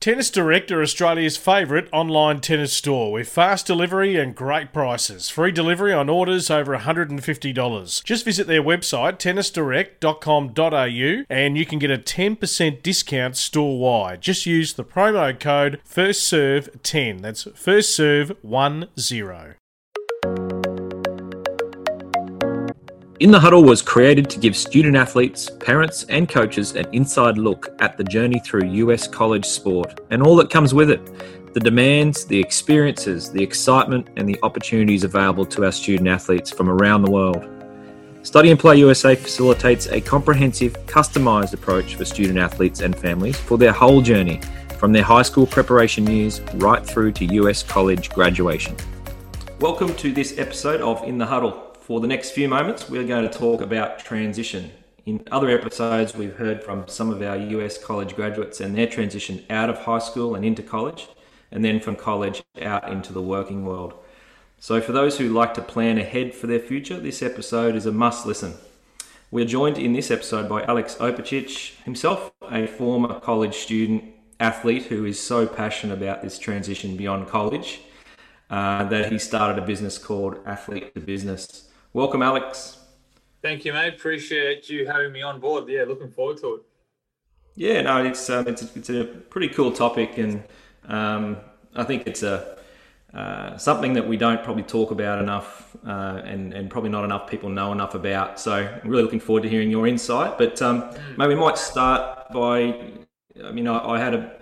Tennis Direct are Australia's favourite online tennis store with fast delivery and great prices. Free delivery on orders over $150. Just visit their website tennisdirect.com.au and you can get a 10% discount store wide. Just use the promo code FIRSTSERVE10. That's FIRSTSERVE10. In the Huddle was created to give student athletes, parents, and coaches an inside look at the journey through US college sport and all that comes with it the demands, the experiences, the excitement, and the opportunities available to our student athletes from around the world. Study and Play USA facilitates a comprehensive, customised approach for student athletes and families for their whole journey, from their high school preparation years right through to US college graduation. Welcome to this episode of In the Huddle. For the next few moments, we're going to talk about transition. In other episodes, we've heard from some of our US college graduates and their transition out of high school and into college, and then from college out into the working world. So, for those who like to plan ahead for their future, this episode is a must listen. We're joined in this episode by Alex Opacic, himself a former college student athlete who is so passionate about this transition beyond college uh, that he started a business called Athlete to Business. Welcome, Alex. Thank you, mate. Appreciate you having me on board. Yeah, looking forward to it. Yeah, no, it's um, it's, a, it's a pretty cool topic, and um, I think it's a uh, something that we don't probably talk about enough, uh, and and probably not enough people know enough about. So I'm really looking forward to hearing your insight. But um, mm. maybe we might start by, I mean, I, I had a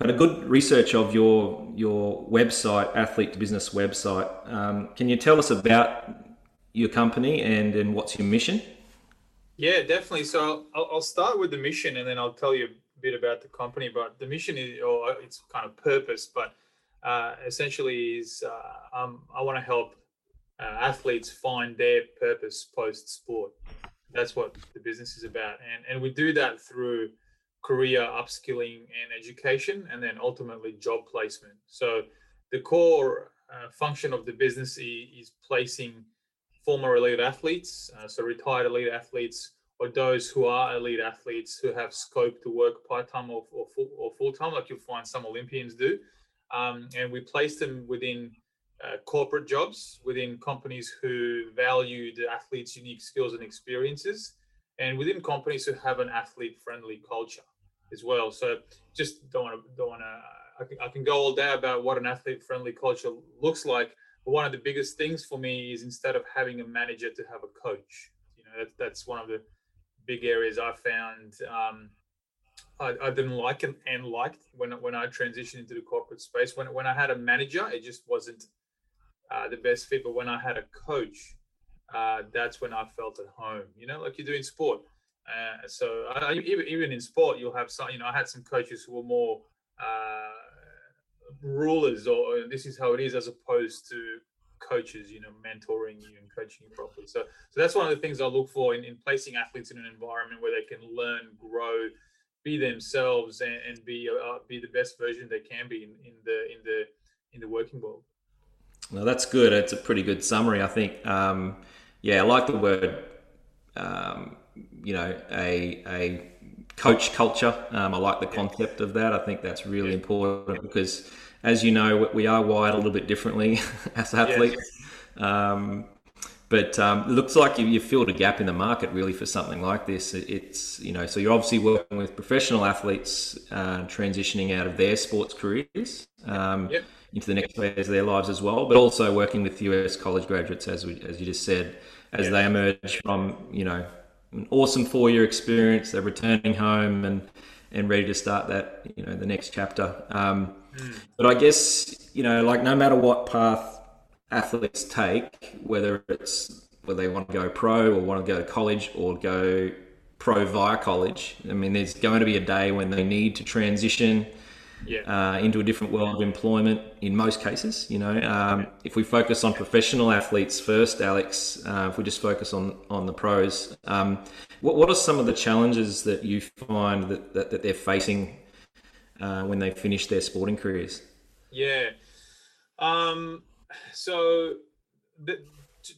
had a good research of your your website, athlete to business website. Um, can you tell us about your company and and what's your mission? Yeah, definitely. So I'll, I'll start with the mission, and then I'll tell you a bit about the company. But the mission is, or its kind of purpose, but uh, essentially is uh, um, I want to help uh, athletes find their purpose post sport. That's what the business is about, and and we do that through career upskilling and education, and then ultimately job placement. So the core uh, function of the business is, is placing former elite athletes, uh, so retired elite athletes, or those who are elite athletes who have scope to work part time or, or, full, or full time, like you'll find some Olympians do. Um, and we place them within uh, corporate jobs, within companies who value the athlete's unique skills and experiences, and within companies who have an athlete friendly culture as well. So just don't want to, don't want to, I can, I can go all day about what an athlete friendly culture looks like one of the biggest things for me is instead of having a manager to have a coach. You know, that, that's one of the big areas I found um, I, I, didn't like it and liked when when I transitioned into the corporate space. When when I had a manager, it just wasn't uh, the best fit. But when I had a coach, uh, that's when I felt at home. You know, like you do in sport. Uh, so I, even even in sport, you'll have some. You know, I had some coaches who were more uh, rulers or this is how it is as opposed to coaches you know mentoring you and coaching you properly. So so that's one of the things i look for in, in placing athletes in an environment where they can learn grow be themselves and, and be uh, be the best version they can be in, in the in the in the working world. Well that's good. It's a pretty good summary i think. Um, yeah i like the word um, you know a a coach culture. Um, I like the concept of that. I think that's really important because, as you know, we are wired a little bit differently as athletes. Um, but um, it looks like you, you filled a gap in the market really for something like this. It's you know, so you're obviously working with professional athletes uh, transitioning out of their sports careers um, yep. into the next phase of their lives as well, but also working with US college graduates, as we, as you just said, as they emerge from you know an awesome four year experience. They're returning home and and ready to start that you know the next chapter. Um, mm. But I guess you know like no matter what path athletes take, whether it's whether they want to go pro or want to go to college or go pro via college. I mean, there's going to be a day when they need to transition yeah. uh, into a different world of employment in most cases. You know, um, if we focus on professional athletes first, Alex, uh, if we just focus on on the pros, um, what what are some of the challenges that you find that that, that they're facing uh, when they finish their sporting careers? Yeah. Um, so the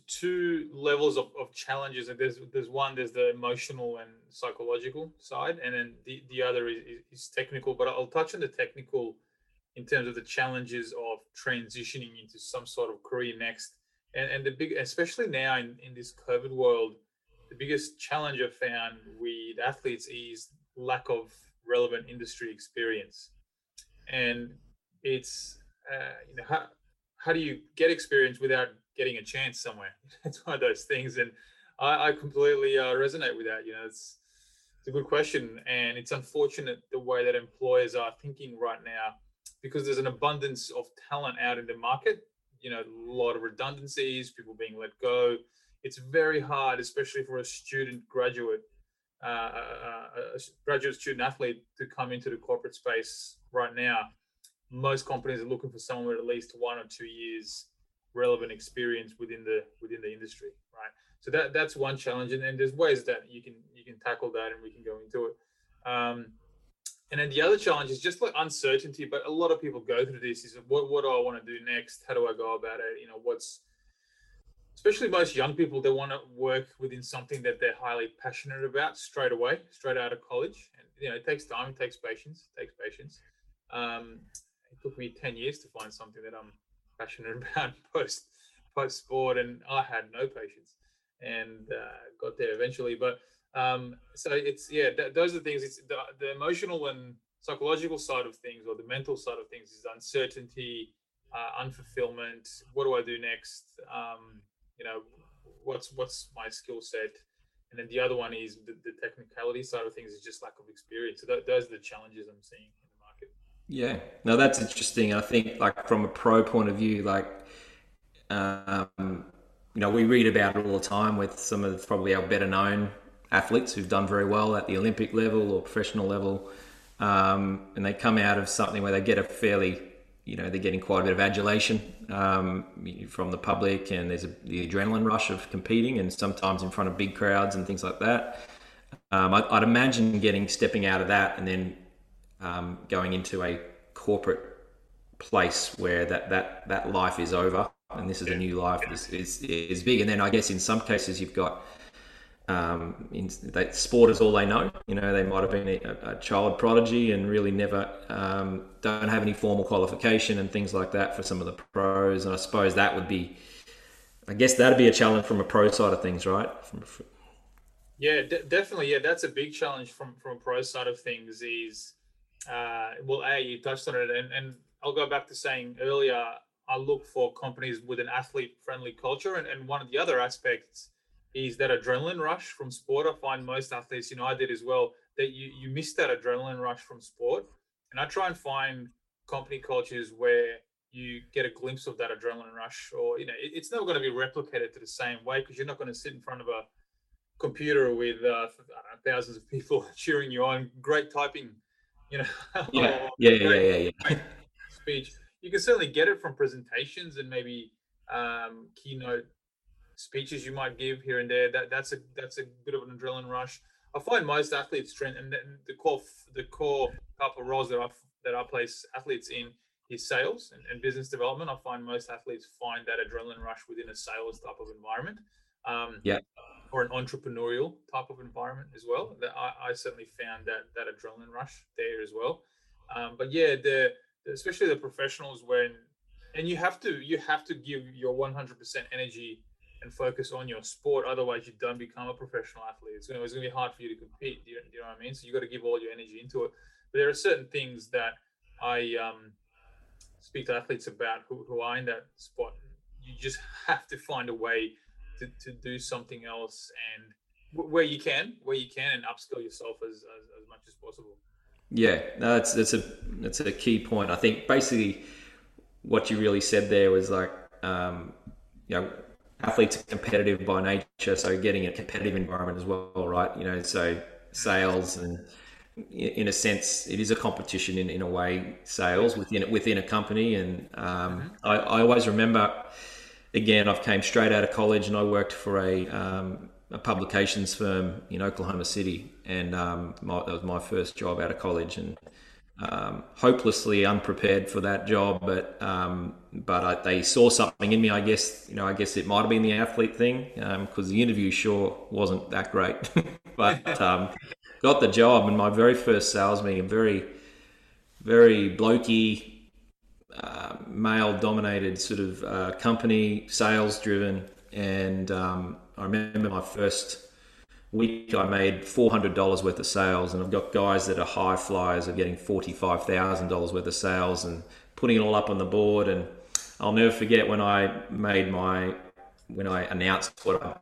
two levels of, of challenges. And there's there's one, there's the emotional and psychological side, and then the, the other is, is technical. But I'll touch on the technical in terms of the challenges of transitioning into some sort of career next. And and the big especially now in, in this COVID world, the biggest challenge I've found with athletes is lack of relevant industry experience. And it's uh, you know how how do you get experience without getting a chance somewhere? it's one of those things, and I, I completely uh, resonate with that. You know, it's it's a good question, and it's unfortunate the way that employers are thinking right now because there's an abundance of talent out in the market. You know, a lot of redundancies, people being let go. It's very hard, especially for a student graduate, uh, a graduate student athlete, to come into the corporate space right now most companies are looking for someone with at least one or two years relevant experience within the within the industry right? So that that's one challenge and, and there's ways that you can you can tackle that and we can go into it. Um, and then the other challenge is just like uncertainty but a lot of people go through this is what, what do i want to do next? How do i go about it? You know what's especially most young people they want to work within something that they're highly passionate about straight away straight out of college. And you know it takes time it takes patience it takes patience. Um, it took me 10 years to find something that I'm passionate about post post sport, and I had no patience and uh, got there eventually. But um, so it's yeah, th- those are the things. It's the, the emotional and psychological side of things, or the mental side of things, is uncertainty, uh, unfulfillment. What do I do next? Um, you know, what's what's my skill set? And then the other one is the, the technicality side of things is just lack of experience. So th- those are the challenges I'm seeing. Yeah, no, that's interesting. I think, like from a pro point of view, like um, you know, we read about it all the time with some of probably our better known athletes who've done very well at the Olympic level or professional level, um, and they come out of something where they get a fairly, you know, they're getting quite a bit of adulation um, from the public, and there's a, the adrenaline rush of competing, and sometimes in front of big crowds and things like that. Um, I, I'd imagine getting stepping out of that and then um, going into a corporate place where that, that, that life is over and this is a new life is, is, is big. And then I guess in some cases you've got um, in, that sport is all they know. You know, they might have been a, a child prodigy and really never um, don't have any formal qualification and things like that for some of the pros. And I suppose that would be, I guess that'd be a challenge from a pro side of things, right? From, from... yeah, d- definitely. Yeah, that's a big challenge from from a pro side of things. Is uh, well, A, you touched on it, and, and I'll go back to saying earlier, I look for companies with an athlete friendly culture. And, and one of the other aspects is that adrenaline rush from sport. I find most athletes, you know, I did as well, that you, you miss that adrenaline rush from sport. And I try and find company cultures where you get a glimpse of that adrenaline rush, or, you know, it, it's never going to be replicated to the same way because you're not going to sit in front of a computer with uh, thousands of people cheering you on, great typing you know. Yeah, yeah, yeah, yeah, yeah. Speech. You can certainly get it from presentations and maybe um, keynote speeches you might give here and there. That that's a that's a bit of an adrenaline rush. I find most athletes trend and the core the core couple of roles that I that I place athletes in is sales and, and, business development. I find most athletes find that adrenaline rush within a sales type of environment. Um, yeah or an entrepreneurial type of environment as well. That I, I certainly found that that adrenaline rush there as well. Um, but yeah, the especially the professionals when and you have to you have to give your 100% energy and focus on your sport otherwise you don't become a professional athlete it's going, to, it's going to be hard for you to compete do you, do you know what i mean so you got to give all your energy into it but there are certain things that i um, speak to athletes about who, who are in that spot you just have to find a way to, to do something else and where you can, where you can, and upskill yourself as, as, as much as possible. Yeah, no, that's that's a that's a key point. I think basically what you really said there was like, um, you know, athletes are competitive by nature, so getting a competitive environment as well, right? You know, so sales and in a sense, it is a competition in, in a way, sales within within a company. And um, mm-hmm. I, I always remember again, I've came straight out of college and I worked for a, um, a publications firm in Oklahoma City, and um, my, that was my first job out of college. And um, hopelessly unprepared for that job, but um, but I, they saw something in me. I guess you know, I guess it might have been the athlete thing because um, the interview sure wasn't that great, but um, got the job. And my very first sales meeting, very very blokey, uh, male dominated sort of uh, company, sales driven, and um, I remember my first week I made four hundred dollars worth of sales, and I've got guys that are high flyers are getting forty five thousand dollars worth of sales and putting it all up on the board. And I'll never forget when I made my when I announced what I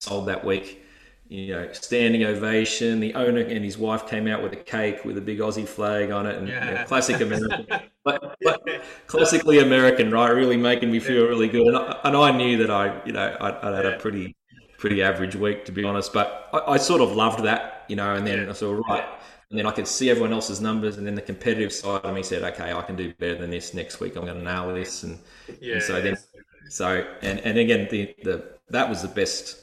sold that week. You know, standing ovation. The owner and his wife came out with a cake with a big Aussie flag on it, and yeah. you know, classic American, but, but, classically American, right? Really making me feel really good. And I, and I knew that I, you know, I, I had a pretty pretty average week to be honest. But I, I sort of loved that, you know. And then I thought, right, and then I could see everyone else's numbers, and then the competitive side of me said, okay, I can do better than this next week. I'm going to nail this, and, yeah, and so then, so and and again, the the that was the best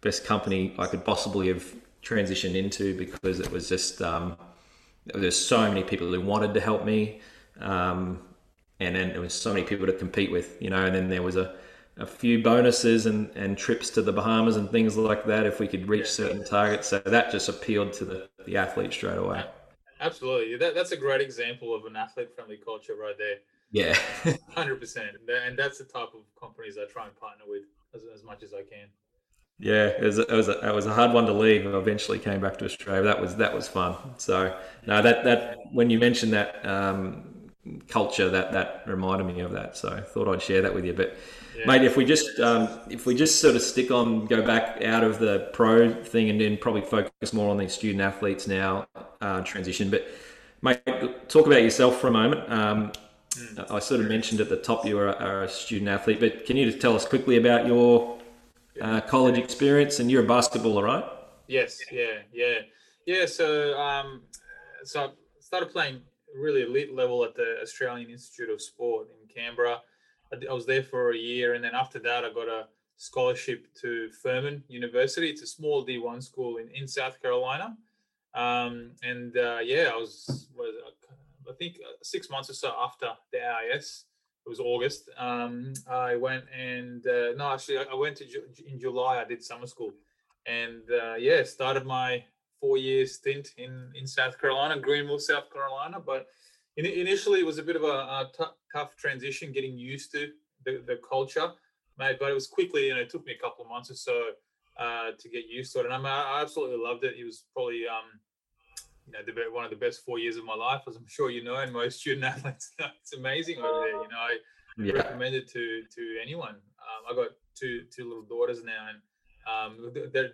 best company I could possibly have transitioned into because it was just um, there's so many people who wanted to help me. Um, and then there was so many people to compete with, you know, and then there was a, a few bonuses and, and trips to the Bahamas and things like that if we could reach certain targets. So that just appealed to the, the athlete straight away. Absolutely. That, that's a great example of an athlete friendly culture right there. Yeah. 100%. And that's the type of companies I try and partner with as, as much as I can. Yeah, it was, it was, a, it was a hard one to leave. I eventually came back to Australia. That was that was fun. So no, that that when you mentioned that um, culture, that that reminded me of that. So I thought I'd share that with you. But yeah. Mate, if we just um, if we just sort of stick on, go back out of the pro thing, and then probably focus more on the student athletes now uh, transition. But mate, talk about yourself for a moment. Um, mm. I sort of mentioned at the top you are, a student athlete, but can you just tell us quickly about your uh, college experience? And you're a basketballer, right? Yes. Yeah. Yeah. Yeah. So um, so I started playing really elite level at the Australian Institute of Sport in Canberra. I was there for a year, and then after that, I got a scholarship to Furman University. It's a small D1 school in, in South Carolina. Um, and uh, yeah, I was, was I think uh, six months or so after the AIS. It was August. Um, I went and uh, no, actually, I went to in July. I did summer school, and uh, yeah, started my four-year stint in in South Carolina, Greenville, South Carolina. But initially, it was a bit of a, a t- tough transition getting used to the, the culture, mate. But it was quickly, you know, it took me a couple of months or so uh, to get used to it. And I, mean, I absolutely loved it. It was probably, um, you know, the, one of the best four years of my life, as I'm sure you know, and most student athletes know. It's amazing over there. You know, I yeah. recommend it to to anyone. Um, I got two two little daughters now, and um, they're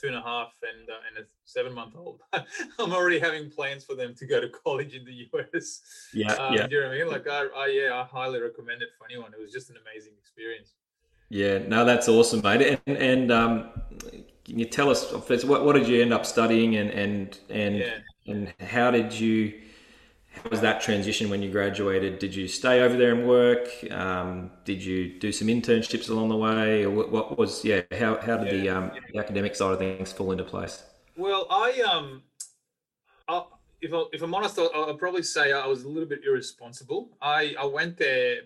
two and a half and uh, and a seven month old. I'm already having plans for them to go to college in the US. Yeah, um, yeah. Do you know what I mean? Like, I, I yeah, I highly recommend it for anyone. It was just an amazing experience. Yeah, no, that's awesome, mate. And, and um, can you tell us what, what did you end up studying, and and and yeah. and how did you how was that transition when you graduated? Did you stay over there and work? Um, did you do some internships along the way? Or what, what was yeah? How, how did yeah. the, um, the academic side of things fall into place? Well, I um, I, if I, if I'm honest, I'll, I'll, probably say I was a little bit irresponsible. I I went there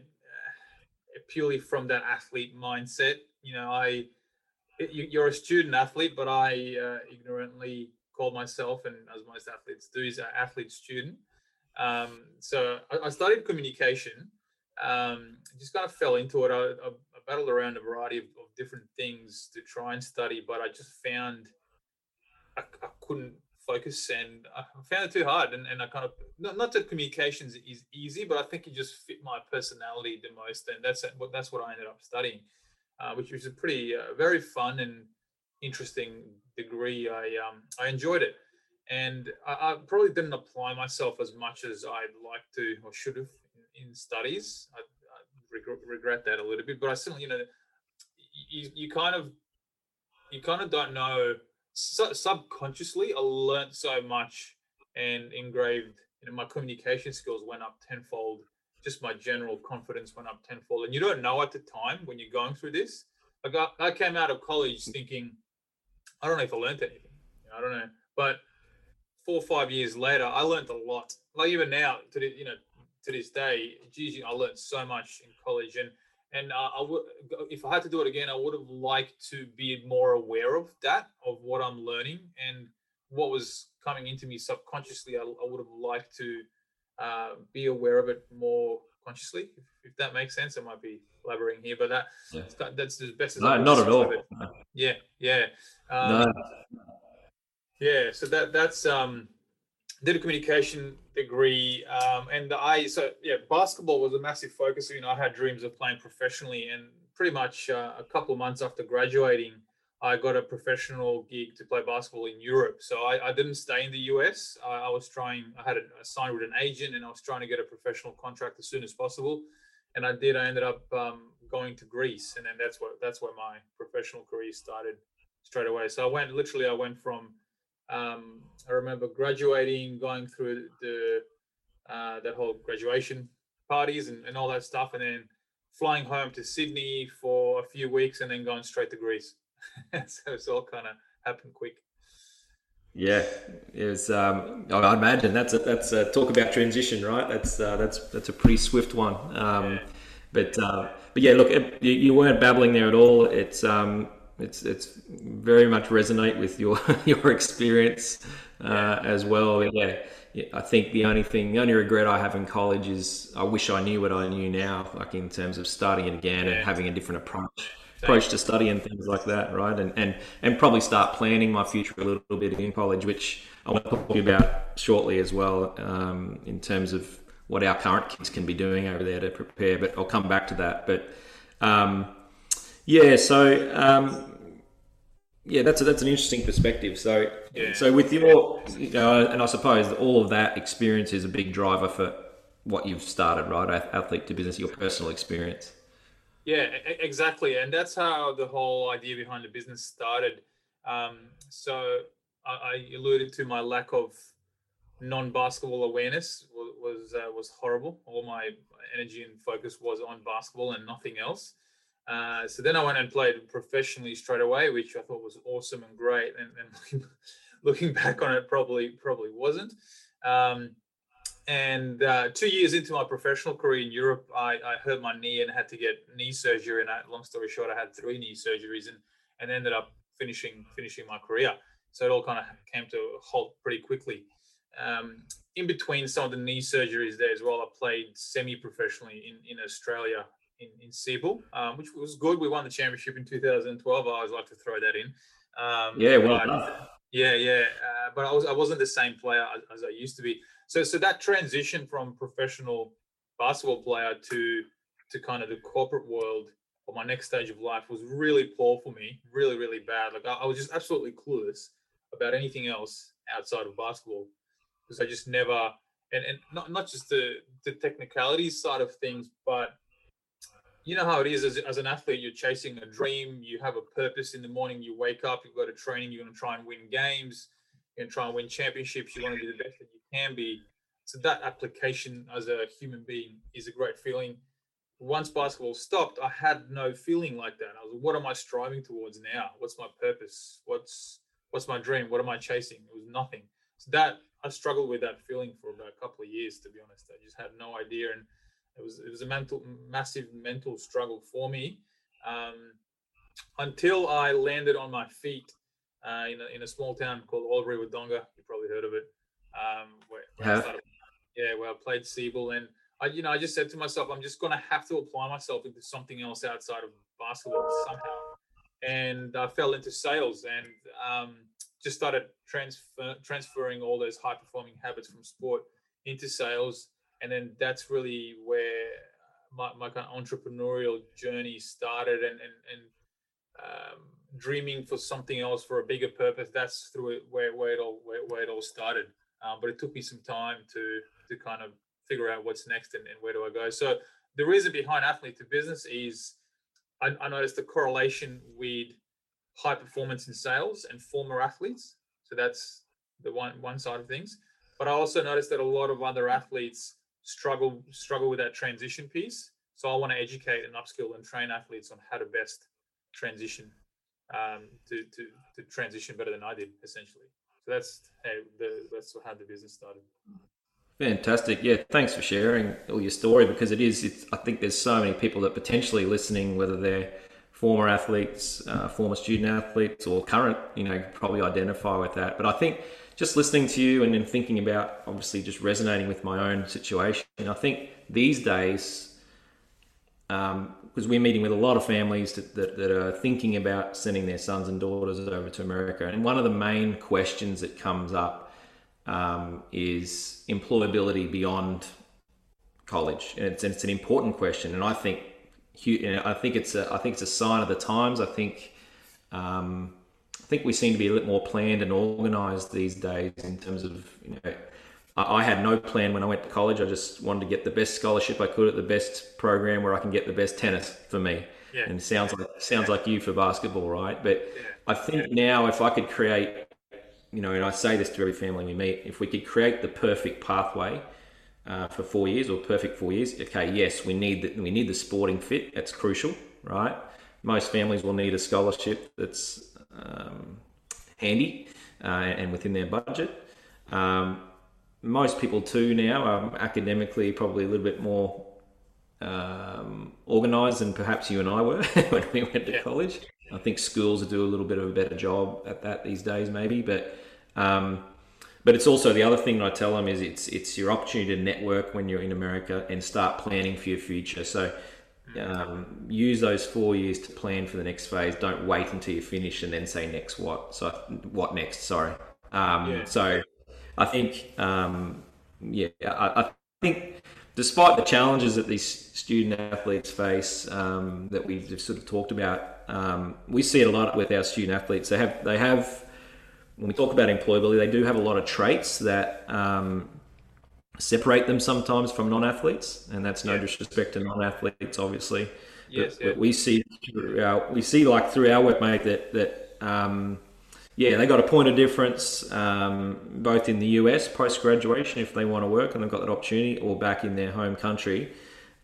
purely from that athlete mindset. You know, I you're a student athlete, but I uh, ignorantly called myself, and as most athletes do, is an athlete student. Um, so I, studied communication. Um, just kind of fell into it. I, I, I battled around a variety of, of, different things to try and study, but I just found I, couldn't focus and I found it too hard. And, and I kind of not, not that communications is easy, but I think it just fit my personality the most, and that's what that's what I ended up studying, uh, which was a pretty uh, very fun and interesting degree. I um, I enjoyed it and I, I, probably didn't apply myself as much as I'd like to or should have in, in studies. I, I regret, regret, that a little bit, but I still, you know, you, you kind of you kind of don't know su- subconsciously. I learned so much and engraved. You know, my communication skills went up tenfold. Just my general confidence went up tenfold, and you don't know at the time when you're going through this. I got I came out of college thinking, I don't know if I learned anything. I don't know, but four or five years later, I learned a lot. Like even now, to the, you know, to this day, geez, I learned so much in college, and and uh, I would, if I had to do it again, I would have liked to be more aware of that, of what I'm learning, and what was coming into me subconsciously. I, I would have liked to uh, be aware of it more consciously. If, if, that makes sense, I might be elaborating here, but that yeah. that's the best. no, not at all. Yeah, yeah, um, no. yeah. So that that's um, did a communication degree, um, and I so yeah, basketball was a massive focus. You know, I had dreams of playing professionally, and pretty much uh, a couple of months after graduating, I got a professional gig to play basketball in Europe. So I, I didn't stay in the US. I, I was trying. I had a, a signed with an agent, and I was trying to get a professional contract as soon as possible. And I did. I ended up um, going to Greece, and then that's what that's where my professional career started straight away. So I went literally. I went from um, I remember graduating, going through the uh, that whole graduation parties and, and all that stuff, and then flying home to Sydney for a few weeks, and then going straight to Greece. so it's all kind of happened quick. Yeah, was. Um, I imagine that's a, that's a, talk about transition, right? That's uh, that's that's a pretty swift one. Um, yeah. But uh, but yeah, look, it, you, you, weren't babbling there at all. It's um, it's it's very much resonate with your your experience uh, as well. Yeah, yeah, I think the only thing, the only regret I have in college is I wish I knew what I knew now, like in terms of starting it again and having a different approach approach to study and things like that, right? And and and probably start planning my future a little bit in college, which I want to talk to you about shortly as well, um, in terms of what our current kids can be doing over there to prepare. But I'll come back to that. But um, yeah, so um, yeah, that's a, that's an interesting perspective. So yeah. so with your, you know, and I suppose all of that experience is a big driver for what you've started, right? Athlete to business, your personal experience. Yeah, exactly, and that's how the whole idea behind the business started. Um, so I, I alluded to my lack of non-basketball awareness was was, uh, was horrible. All my energy and focus was on basketball and nothing else. Uh, so then I went and played professionally straight away, which I thought was awesome and great. And, and looking, back on it, probably probably wasn't. Um, and uh, two years into my professional career in Europe, I, I, hurt my knee and had to get knee surgery. And I, long story short, I had three knee surgeries and, and ended up finishing finishing my career. So it all kind of came to a halt pretty quickly. Um, in between some of the knee surgeries there as well, I played semi-professionally in, in Australia in, in SEABL, um, which was good. We won the championship in 2012. I always like to throw that in. Um, yeah, well done. Yeah, yeah. Uh, but I was I wasn't the same player as, as, I used to be. So so that transition from professional basketball player to to kind of the corporate world or my next stage of life was really poor for me. Really, really bad. Like I, I was just absolutely clueless about anything else outside of basketball because I just never and, and not, not just the the technicalities side of things, but you know how it is as, as an athlete you're chasing a dream you have a purpose in the morning you wake up you go to training you're going to try and win games you're try and win championships you want to be the best that you can be. So that application as a human being is a great feeling. Once basketball stopped i had no feeling like that. I was what am i striving towards now? What's my purpose? What's what's my dream? What am i chasing? It was nothing. So that i struggled with that feeling for about a couple of years to be honest. I just had no idea and it was it was a mental massive mental struggle for me um, until I landed on my feet uh, in, a, in a small town called Albury Wodonga. You probably heard of it. Um, where, where yeah. Started, yeah, where I played SEABL, and I, you know, I just said to myself, I'm just going to have to apply myself into something else outside of basketball somehow. And I fell into sales and um, just started transfer, transferring all those high performing habits from sport into sales and then that's really where my, my kind of entrepreneurial journey started and and, and um, dreaming for something else for a bigger purpose that's through it where, where it all where, where it all started. Um, but it took me some time to to kind of figure out what's next and, and where do i go. So the reason behind athlete to business is I, I noticed the correlation with high performance in sales and former athletes. So that's the one one side of things. But i also noticed that a lot of other athletes struggle struggle with that transition piece. So I want to educate and upskill and train athletes on how to best transition um, to, to to transition better than I did, essentially. So that's how the that's how the business started. Fantastic. Yeah, thanks for sharing all your story because it is. It's, I think there's so many people that potentially listening, whether they're former athletes, uh, former student athletes, or current, you know, probably identify with that. But I think just listening to you and then thinking about obviously just resonating with my own situation, I think these days, because we're meeting with a lot of families that, that, that, are thinking about sending their sons and daughters over to America, and one of the main questions that comes up um, is employability beyond college, and it's, it's an important question, and I think I think it's a I think it's a sign of the times. I think um, I think we seem to be a little more planned and organised these days in terms of you know. I, I had no plan when I went to college. I just wanted to get the best scholarship I could at the best program where I can get the best tennis for me. Yeah. And sounds like sounds like you for basketball, right? But yeah. I think now if I could create, you know, and I say this to every family we meet, if we could create the perfect pathway uh, for four years or perfect four years. Okay, yes, we need the, we need the sporting fit. That's crucial, right? Most families will need a scholarship that's um, handy uh, and within their budget. Um, most people too now are academically probably a little bit more um, organised than perhaps you and I were when we went to yeah. college. I think schools do a little bit of a better job at that these days, maybe, but um, but it's also the other thing I tell them is it's it's your opportunity to network when you're in America and start planning for your future. So um, use those four years to plan for the next phase. Don't wait until you finish and then say next what. So what next? Sorry. Um, yeah. So I think um, yeah, I, I, think despite the challenges that these student athletes face um, that we've sort of talked about, um, we see it a lot with our student athletes. They have they have when we talk about employability, they do have a lot of traits that um, separate them sometimes from non-athletes, and that's no yeah. disrespect to non-athletes, obviously. Yes, but, yeah. but we see our, we see like through our work, mate, that that um, yeah, they got a point of difference um, both in the US post graduation if they want to work and they've got that opportunity, or back in their home country.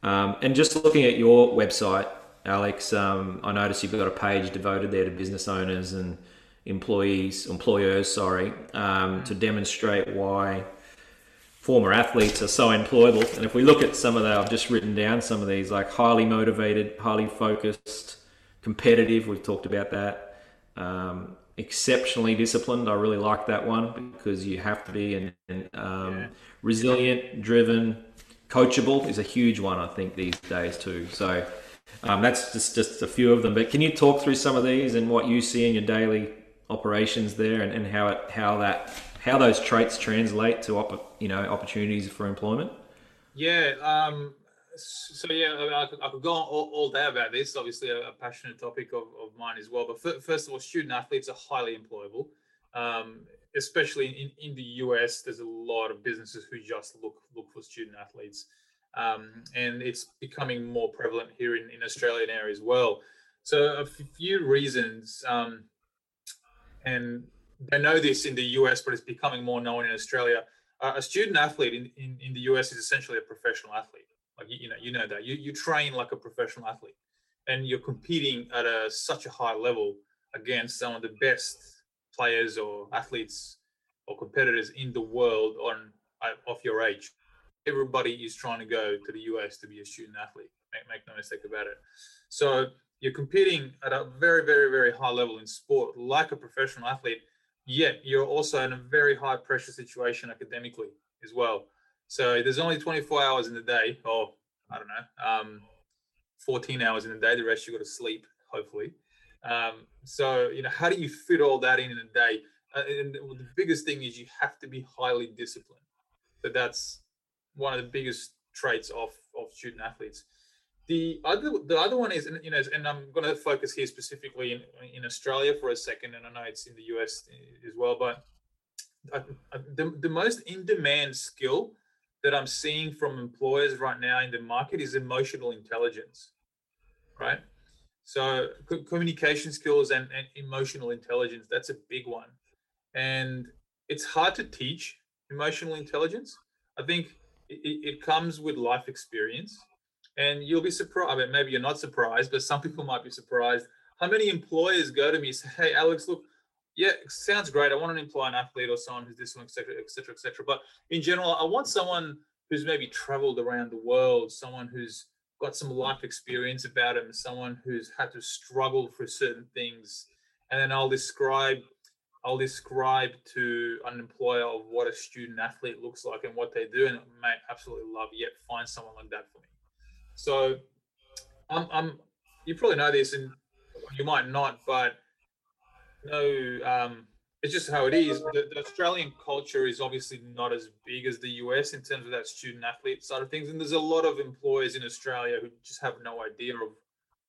Um, and just looking at your website, Alex, um, I noticed you've got a page devoted there to business owners and employees, employers, sorry, um, to demonstrate why former athletes are so employable. And if we look at some of that, I've just written down some of these, like highly motivated, highly focused, competitive. We've talked about that. Um, exceptionally disciplined. I really like that one because you have to be and, and um, yeah. resilient, driven, coachable is a huge one. I think these days too. So. Um, that's just, just a few of them. But can you talk through some of these and what you see in your daily operations there and, and how it how that how those traits translate to op, you know opportunities for employment yeah um, so yeah I, could, I could go on all, all, day about this obviously a, a passionate topic of, of mine as well but f- first of all student athletes are highly employable um, especially in, in the us there's a lot of businesses who just look look for student athletes um, and it's becoming more prevalent here in, in australia now as well so a few reasons um, and they know this in the US, but it's becoming more known in Australia. Uh, a student athlete in, in, in the US is essentially a professional athlete. Like you, you know, you know that you, you train like a professional athlete, and you're competing at a such a high level against some of the best players or athletes or competitors in the world on of your age. Everybody is trying to go to the US to be a student athlete. Make, make no mistake about it. So you're competing at a very, very, very high level in sport, like a professional athlete, yet you're also in a very high pressure situation academically as well. So there's only 24 hours in the day, or I don't know, um, 14 hours in the day. The rest you got to sleep, hopefully. Um, so you know, how do you fit all that in in a day? Uh, and the biggest thing is you have to be highly disciplined. So that's one of the biggest traits of of student athletes. The other, the other one is, you know, and I'm going to focus here specifically in, in Australia for a second, and I know it's in the US as well. But the, the most in-demand skill that I'm seeing from employers right now in the market is emotional intelligence, right? So communication skills and, and emotional intelligence, that's a big one. And it's hard to teach emotional intelligence. I think it, it comes with life experience and you'll be surprised. I mean, maybe you're not surprised, but some people might be surprised. How many employers go to me and say, Hey, Alex, look, yeah, sounds great. I want to employ an athlete or someone who's this one, etc., etc., etc. But in general, I want someone who's maybe traveled around the world, someone who's got some life experience about him, someone who's had to struggle for certain things, and then I'll describe I'll describe to an employer of what a student athlete looks like and what they do, and may absolutely love yet find someone like that for me. So, I'm, I'm you probably know this, and you might not, but no, um, it's just how it is. The, the, Australian culture is obviously not as big as the US in terms of that student athlete side of things, and there's a lot of employers in Australia who just have no idea of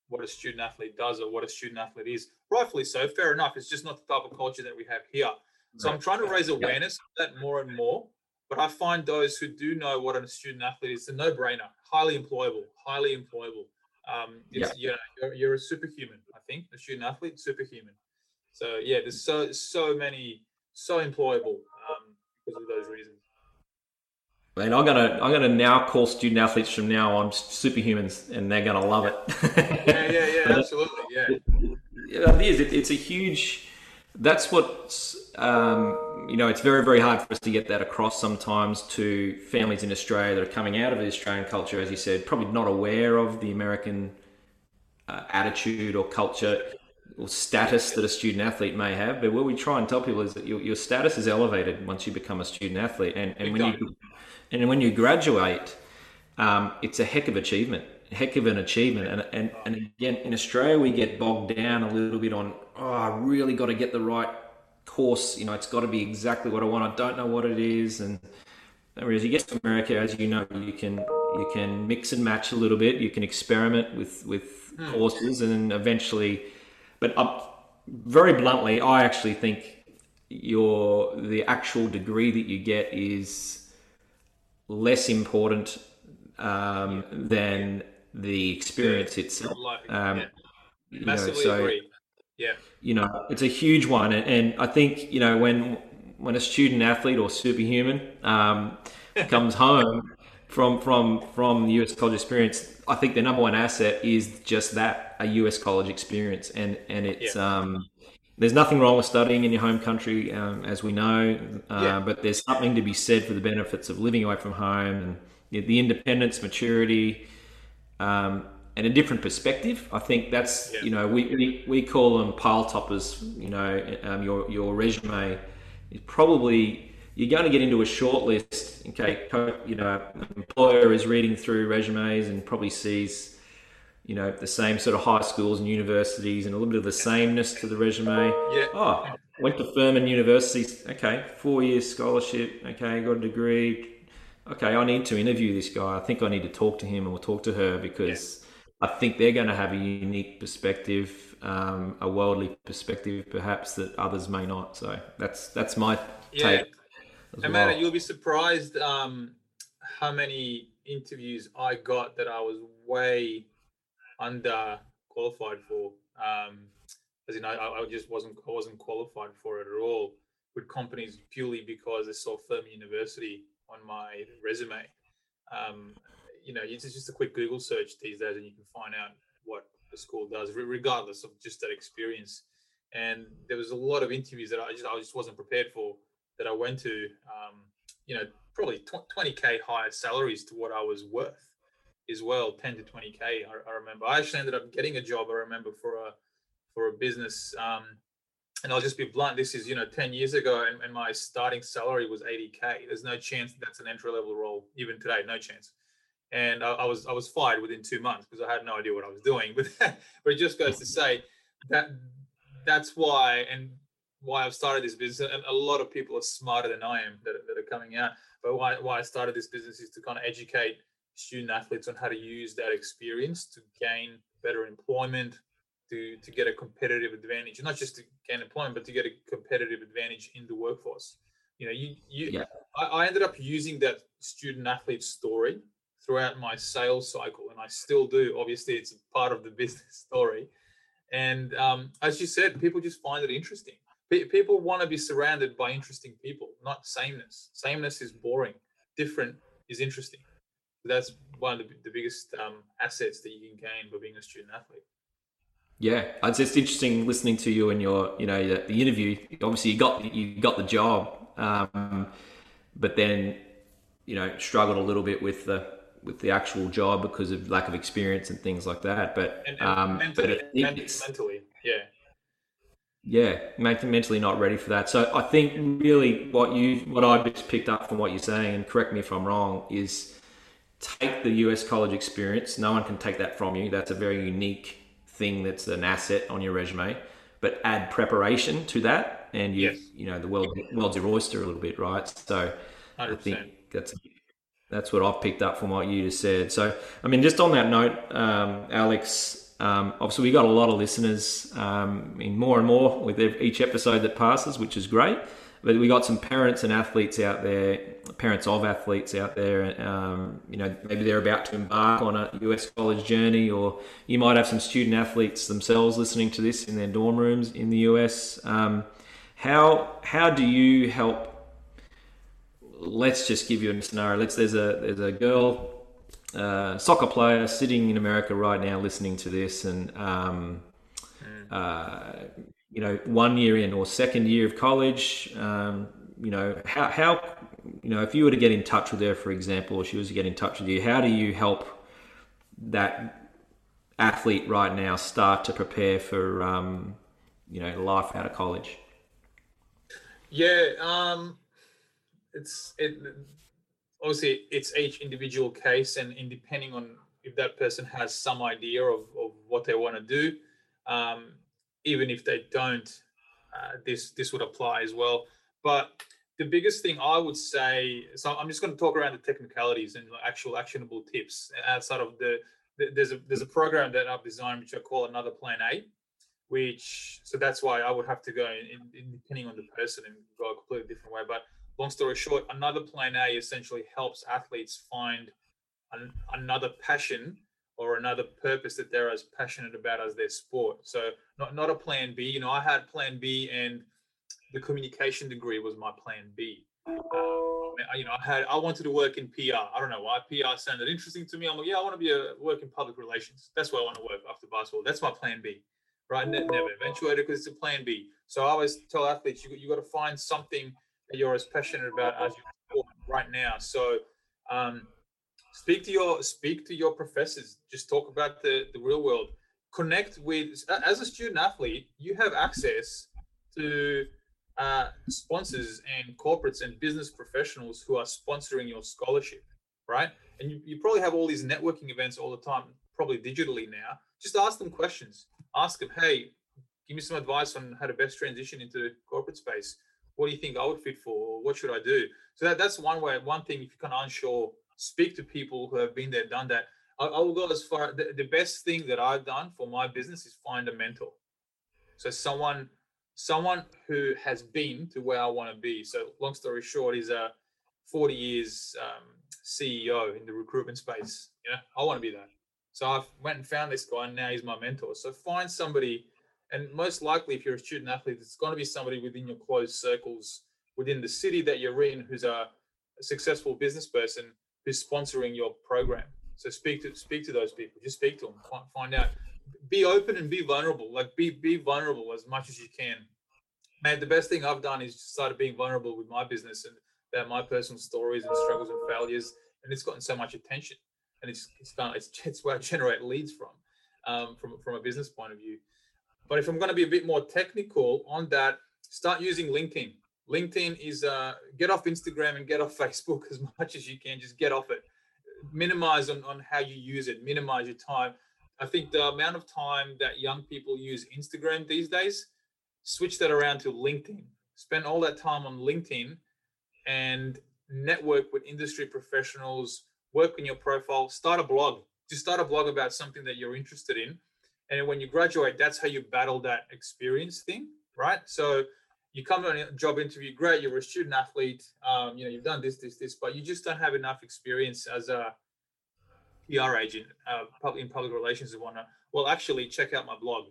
what a student athlete does or what a student athlete is. Rightfully so, fair enough. It's just not the type of culture that we have here. So I'm trying to raise awareness of that more and more. But I find those who do know what a student athlete is a no-brainer, highly employable, highly employable. Um, it's, yeah. you know, you're, you're a superhuman. I think a student athlete, superhuman. So yeah, there's so so many so employable um, because of those reasons. And I'm gonna I'm gonna now call student athletes from now on superhumans, and they're gonna love it. yeah, yeah, yeah, absolutely, yeah. It is. It, it's a huge. That's what um, you know. It's very very hard for us to get that across sometimes to families in Australia that are coming out of the Australian culture, as you said, probably not aware of the American uh, attitude or culture or status that a student athlete may have. But what we try and tell people is that your, your status is elevated once you become a student athlete, and, and when you and when you graduate, um, it's a heck of achievement, heck of an achievement. And, and, and again, in Australia, we get bogged down a little bit on, oh, I really got to get the right course. You know, it's got to be exactly what I want. I don't know what it is. And whereas you get to America, as you know, you can you can mix and match a little bit. You can experiment with with hmm. courses, and then eventually. But uh, very bluntly, I actually think your the actual degree that you get is less important um, than the experience itself. Um, yeah. Massively know, so, agree. Yeah. You know, it's a huge one, and, and I think you know when when a student athlete or superhuman um, comes home from from from the US college experience, I think the number one asset is just that a US college experience, and and it's yeah. um, there's nothing wrong with studying in your home country, um, as we know, uh, yeah. but there's something to be said for the benefits of living away from home and the independence, maturity, um, and a different perspective. I think that's yeah. you know we, we, we call them pile toppers. You know, um, your your resume is probably you're going to get into a short list. Okay, you know, employer is reading through resumes and probably sees you know, the same sort of high schools and universities and a little bit of the sameness to the resume. Yeah. Oh, went to Furman University. Okay, four years scholarship. Okay, got a degree. Okay, I need to interview this guy. I think I need to talk to him or talk to her because yeah. I think they're going to have a unique perspective, um, a worldly perspective, perhaps that others may not. So that's that's my yeah. take. Amanda, well. you'll be surprised um, how many interviews I got that I was way under qualified for. Um, as in, I, I just wasn't I wasn't qualified for it at all with companies purely because they saw Furman University on my resume. Um, you know, it's just a quick Google search these days, and you can find out what the school does, regardless of just that experience. And there was a lot of interviews that I just I just wasn't prepared for that I went to. Um, you know, probably twenty k higher salaries to what I was worth as well, 10 to 20k. I, I, remember. I actually ended up getting a job. I remember for a for a business. Um, and I'll just be blunt. This is you know 10 years ago, and, and my starting salary was 80k. There's no chance that's an entry level role even today. No chance. And I, I was I was fired within two months because I had no idea what I was doing. But but it just goes to say that that's why and why I've started this business. And a lot of people are smarter than I am that, that are coming out. But why why I started this business is to kind of educate student athletes on how to use that experience to gain better employment, to, to get a competitive advantage, not just to gain employment, but to get a competitive advantage in the workforce. You know, you, you yeah. I, I ended up using that student athlete story throughout my sales cycle, and I still do. Obviously, it's a part of the business story. And um, as you said, people just find it interesting. P- people want to be surrounded by interesting people, not sameness. Sameness is boring. Different is interesting that's one of the, the biggest um, assets that you can gain by being a student athlete. Yeah, it's just interesting listening to you and your, you know, the, the interview. Obviously, you got you got the job, um, but then, you know, struggled a little bit with the with the actual job because of lack of experience and things like that. But and, and um, mentally, but mentally, yeah, yeah, mentally not ready for that. So I think really what you what I just picked up from what you're saying, and correct me if I'm wrong, is take the US college experience. No one can take that from you. That's a very unique thing that's an asset on your resume, but add preparation to that, and you Yes. you know the world world's your oyster a little bit, right? So I 100%. think that's that's what I've picked up from what you just said. So I mean, just on that note, um, Alex. Um, obviously, we got a lot of listeners, um, in more and more with each episode that passes, which is great. But we got some parents and athletes out there, parents of athletes out there. Um, you know, maybe they're about to embark on a US college journey, or you might have some student athletes themselves listening to this in their dorm rooms in the US. Um, how how do you help? Let's just give you a scenario. Let's there's a there's a girl uh, soccer player sitting in America right now listening to this, and um, uh, you know, one year in or second year of college, um, you know, how, how, you know, if you were to get in touch with her, for example, or she was to get in touch with you, how do you help that athlete right now start to prepare for, um, you know, life out of college? Yeah, um, it's it. Obviously, it's each individual case, and in depending on if that person has some idea of, of what they want to do, um, even if they don't, uh, this this would apply as well. But the biggest thing I would say, so I'm just going to talk around the technicalities and actual actionable tips outside of the. the- There's a there's a program that I've designed which I call another plan A, which so that's why I would have to go in, in depending on the person and go a completely different way. But long story short, another plan A essentially helps athletes find an, another passion or another purpose that they're as passionate about as their sport. So not not a plan B. You know, I had plan B and the communication degree was my plan B. Uh, you know, I had I wanted to work in PR. I don't know why PR sounded interesting to me. I'm like, yeah, I want to be a work in public relations. That's where I want to work after basketball. That's my plan B right? Ne- never eventuated because it's a plan B. So I always tell athletes you you got to find something that you're as passionate about as your sport right now. So um, speak to your speak to your professors. Just talk about the the real world. Connect with as a student athlete, you have access to uh, sponsors and corporates and business professionals who are sponsoring your scholarship, right? And you, you probably have all these networking events all the time, probably digitally now. Just ask them questions. Ask them, hey, give me some advice on how to best transition into the corporate space. What do you think I would fit for? What should I do? So that, that's one way, one thing. If you're kind of unsure, speak to people who have been there, done that. I, I will go as far. The, the best thing that I've done for my business is find a mentor. So someone, someone who has been to where I want to be. So long story short, is a 40 years um, CEO in the recruitment space. You know, I want to be that. So I went and found this guy, and now he's my mentor. So find somebody, and most likely, if you're a student athlete, it's going to be somebody within your closed circles, within the city that you're in, who's a, a successful business person who's sponsoring your program. So speak to speak to those people. Just speak to them. Find, out. Be open and be vulnerable. Like be be vulnerable as much as you can. Man, the best thing I've done is just started being vulnerable with my business and about my personal stories and struggles and failures, and it's gotten so much attention and it's it's done it's, it's where I generate leads from, um, from from a business point of view. But if I'm going to be a bit more technical on that, start using LinkedIn. LinkedIn is uh, get off Instagram and get off Facebook as much as you can. Just get off it. Minimize on, on how you use it. Minimize your time. I think the amount of time that young people use Instagram these days, switch that around to LinkedIn. Spend all that time on LinkedIn and network with industry professionals, work on your profile, start a blog. Just start a blog about something that you're interested in. And when you graduate, that's how you battle that experience thing, right? So you come on a job interview, great, you're a student athlete, um, you know, you've done this, this, this, but you just don't have enough experience as a PR agent, uh, in public relations and whatnot. Well, actually, check out my blog,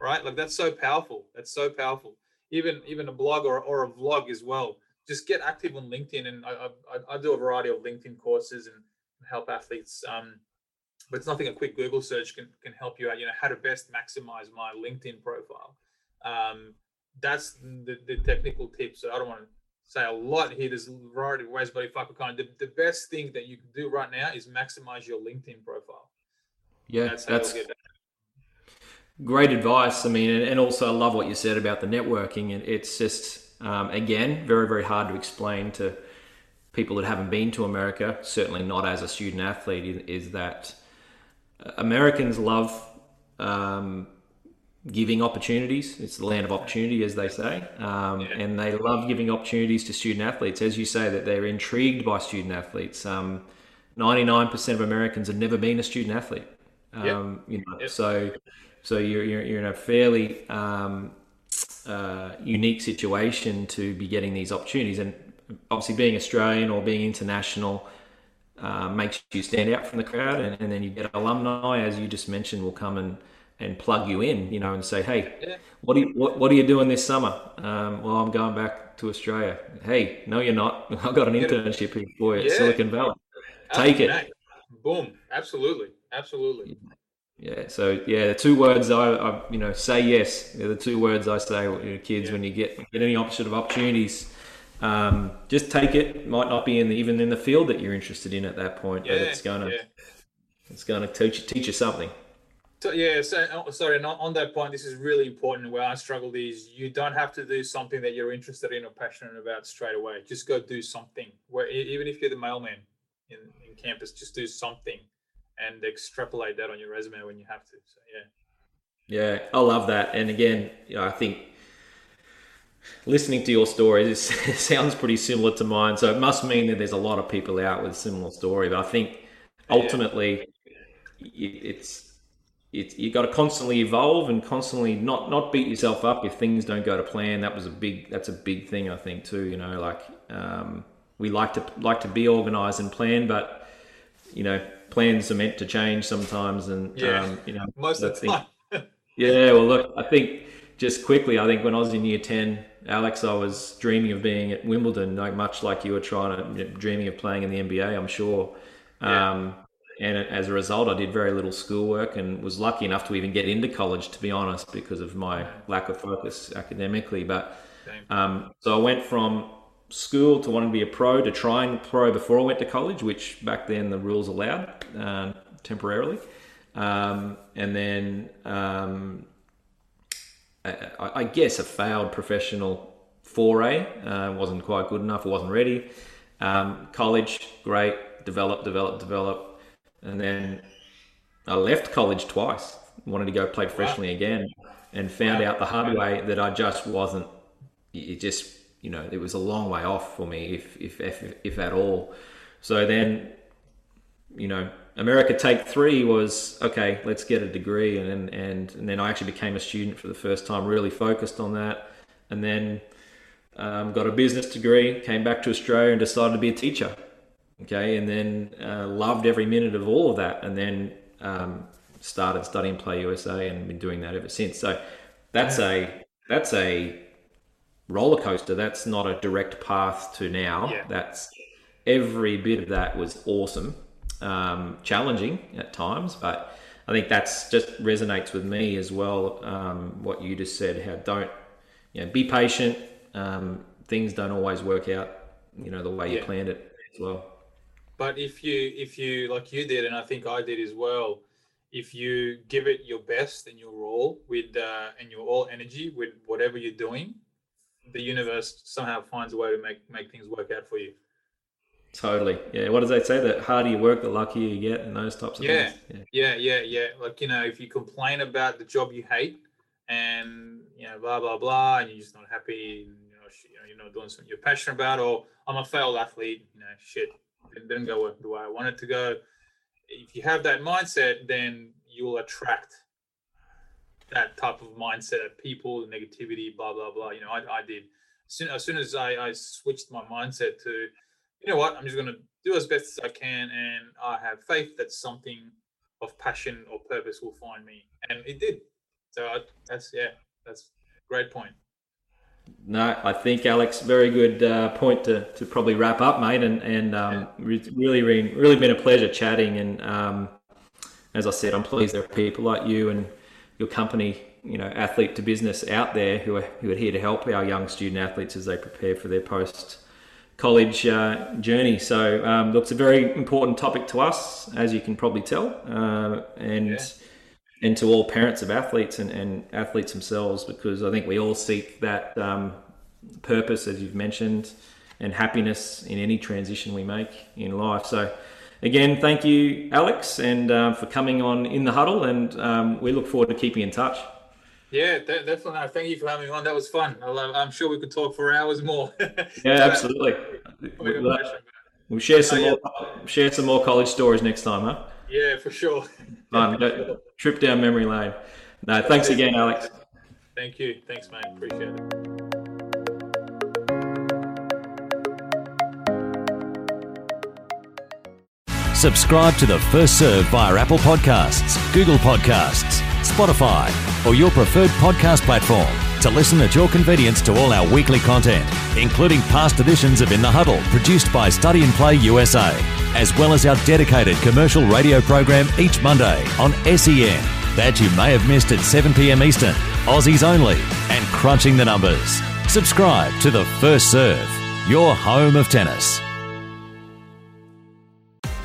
right? Like that's so powerful. That's so powerful. Even even a blog or, or a vlog as well. Just get active on LinkedIn, and I, I, I do a variety of LinkedIn courses and help athletes um, but it's nothing a quick Google search can, can help you out. You know, how to best maximize my LinkedIn profile. Um, that's the, the technical tip. So I don't want to say a lot here. There's a variety of ways, but if I could kind of, the, the best thing that you can do right now is maximize your LinkedIn profile. Yeah, that's, that's great advice. I mean, and also I love what you said about the networking. And it's just, um, again, very, very hard to explain to people that haven't been to America, certainly not as a student athlete, is, that Americans love um, giving opportunities. It's the land of opportunity, as they say, um, yeah. and they love giving opportunities to student athletes. As you say, that they're intrigued by student athletes. Um, ninety-nine percent of Americans have never been a student athlete. Um, You know, so so you're, you're, you're in a fairly um, uh, unique situation to be getting these opportunities, and obviously being Australian or being international. Uh, makes you stand out from the crowd, and, and then you get alumni, as you just mentioned, will come and and plug you in, you know, and say, hey, yeah. what, are you, what, what are you doing this summer? Um, well, I'm going back to Australia. Hey, no, you're not. I've got an internship here for you yeah. Silicon Valley. Take it. Boom. Absolutely. Absolutely. Yeah. So yeah, the two words I, I you know say yes. They're the two words I say to kids yeah. when you get get any option of opportunities. Um, just take it. it. Might not be in the, even in the field that you're interested in at that point, but it's gonna it's gonna teach teach you something. So, yeah, so oh, sorry, and on that point, this is really important. Where I struggled is you don't have to do something that you're interested in or passionate about straight away. Just go do something. Where even if you're the mailman in, in campus, just do something and extrapolate that on your resume when you have to. So yeah. Yeah, I love that. And again, you know, I think listening to your stories it sounds pretty similar to mine. So it must mean that there's a lot of people out with a similar story. But I think ultimately, yeah. it's it's you got to constantly evolve and constantly not not beat yourself up if things don't go to plan. That was a big that's a big thing I think too. You know, like um, we like to like to be organized and plan, but you know, plans are meant to change sometimes, and yeah, um, you know, most of the time. yeah, well, look, I think just quickly, I think when I was in year ten, Alex, I was dreaming of being at Wimbledon, like much like you were trying to dreaming of playing in the NBA. I'm sure. Yeah. Um, and as a result, I did very little schoolwork and was lucky enough to even get into college, to be honest, because of my lack of focus academically. But um, so I went from school to wanting to be a pro to trying pro before I went to college, which back then the rules allowed uh, temporarily. Um, and then um, I, I, guess a failed professional foray uh, wasn't quite good enough. Wasn't ready. Um, college, great, develop, develop, develop and then I left college twice. Wanted to go play professionally wow. again, and found wow. out the hard way that I just wasn't. It just you know it was a long way off for me, if if if, if at all. So then, you know, America Take Three was okay. Let's get a degree, and and and then I actually became a student for the first time. Really focused on that, and then um, got a business degree. Came back to Australia and decided to be a teacher okay, and then uh, loved every minute of all of that, and then um, started Study and Play USA and been doing that ever since. So that's a that's a roller coaster. That's not a direct path to now. Yeah. That's every bit of that was awesome, um, challenging at times, but I think that's just resonates with me as well. Um, what you just said, how don't you know, be patient. Um, things don't always work out, you know, the way you planned it as well. But if you if you like you did, and I think I did as well, if you give it your best and your all with uh, and your all energy with whatever you're doing, the universe somehow finds a way to make make things work out for you. Totally. Yeah. What does they say? The harder you work, the luckier you get, and those types of yeah. things. Yeah. Yeah. Yeah. Yeah. Like you know, if you complain about the job you hate, and you know, blah blah blah, and you're just not happy, and, you know, you know, you're not doing something you're passionate about, or I'm a failed athlete, you know, shit it didn't go the way I wanted to go. If you have that mindset, then you will attract that type of mindset of people, negativity, blah blah blah. You know, I, I did. As soon, as soon as I, I switched my mindset to, you know what, I'm just going to do as best as I can, and I have faith that something of passion or purpose will find me, and it did. So I, that's yeah, that's great point. No, I think Alex, very good uh, point to, to probably wrap up, mate. And and um, really, really, really been a pleasure chatting. And um, as I said, I'm pleased there are people like you and your company, you know, athlete to business out there who are who are here to help our young student athletes as they prepare for their post college uh, journey. So, um, look, it's a very important topic to us, as you can probably tell, uh, and yeah. And to all parents of athletes and, and athletes themselves, because I think we all seek that um, purpose, as you've mentioned, and happiness in any transition we make in life. So again, thank you, Alex, and uh, for coming on in the huddle, and um, we look forward to keeping in touch. Yeah, definitely. No, thank you for having me on. That was fun. I'm sure we could talk for hours more. yeah, absolutely. We'll, we'll, share some more share some more college stories next time, huh? Yeah, for sure. Fun. Trip down memory lane. No, thanks again, Alex. Thank you. Thanks, mate. Appreciate it. Subscribe to the First Serve via Apple Podcasts, Google Podcasts, Spotify, or your preferred podcast platform to listen at your convenience to all our weekly content, including past editions of In the Huddle produced by Study and Play USA, as well as our dedicated commercial radio program each Monday on SEN that you may have missed at 7 p.m. Eastern, Aussies only, and crunching the numbers. Subscribe to the First Serve, your home of tennis.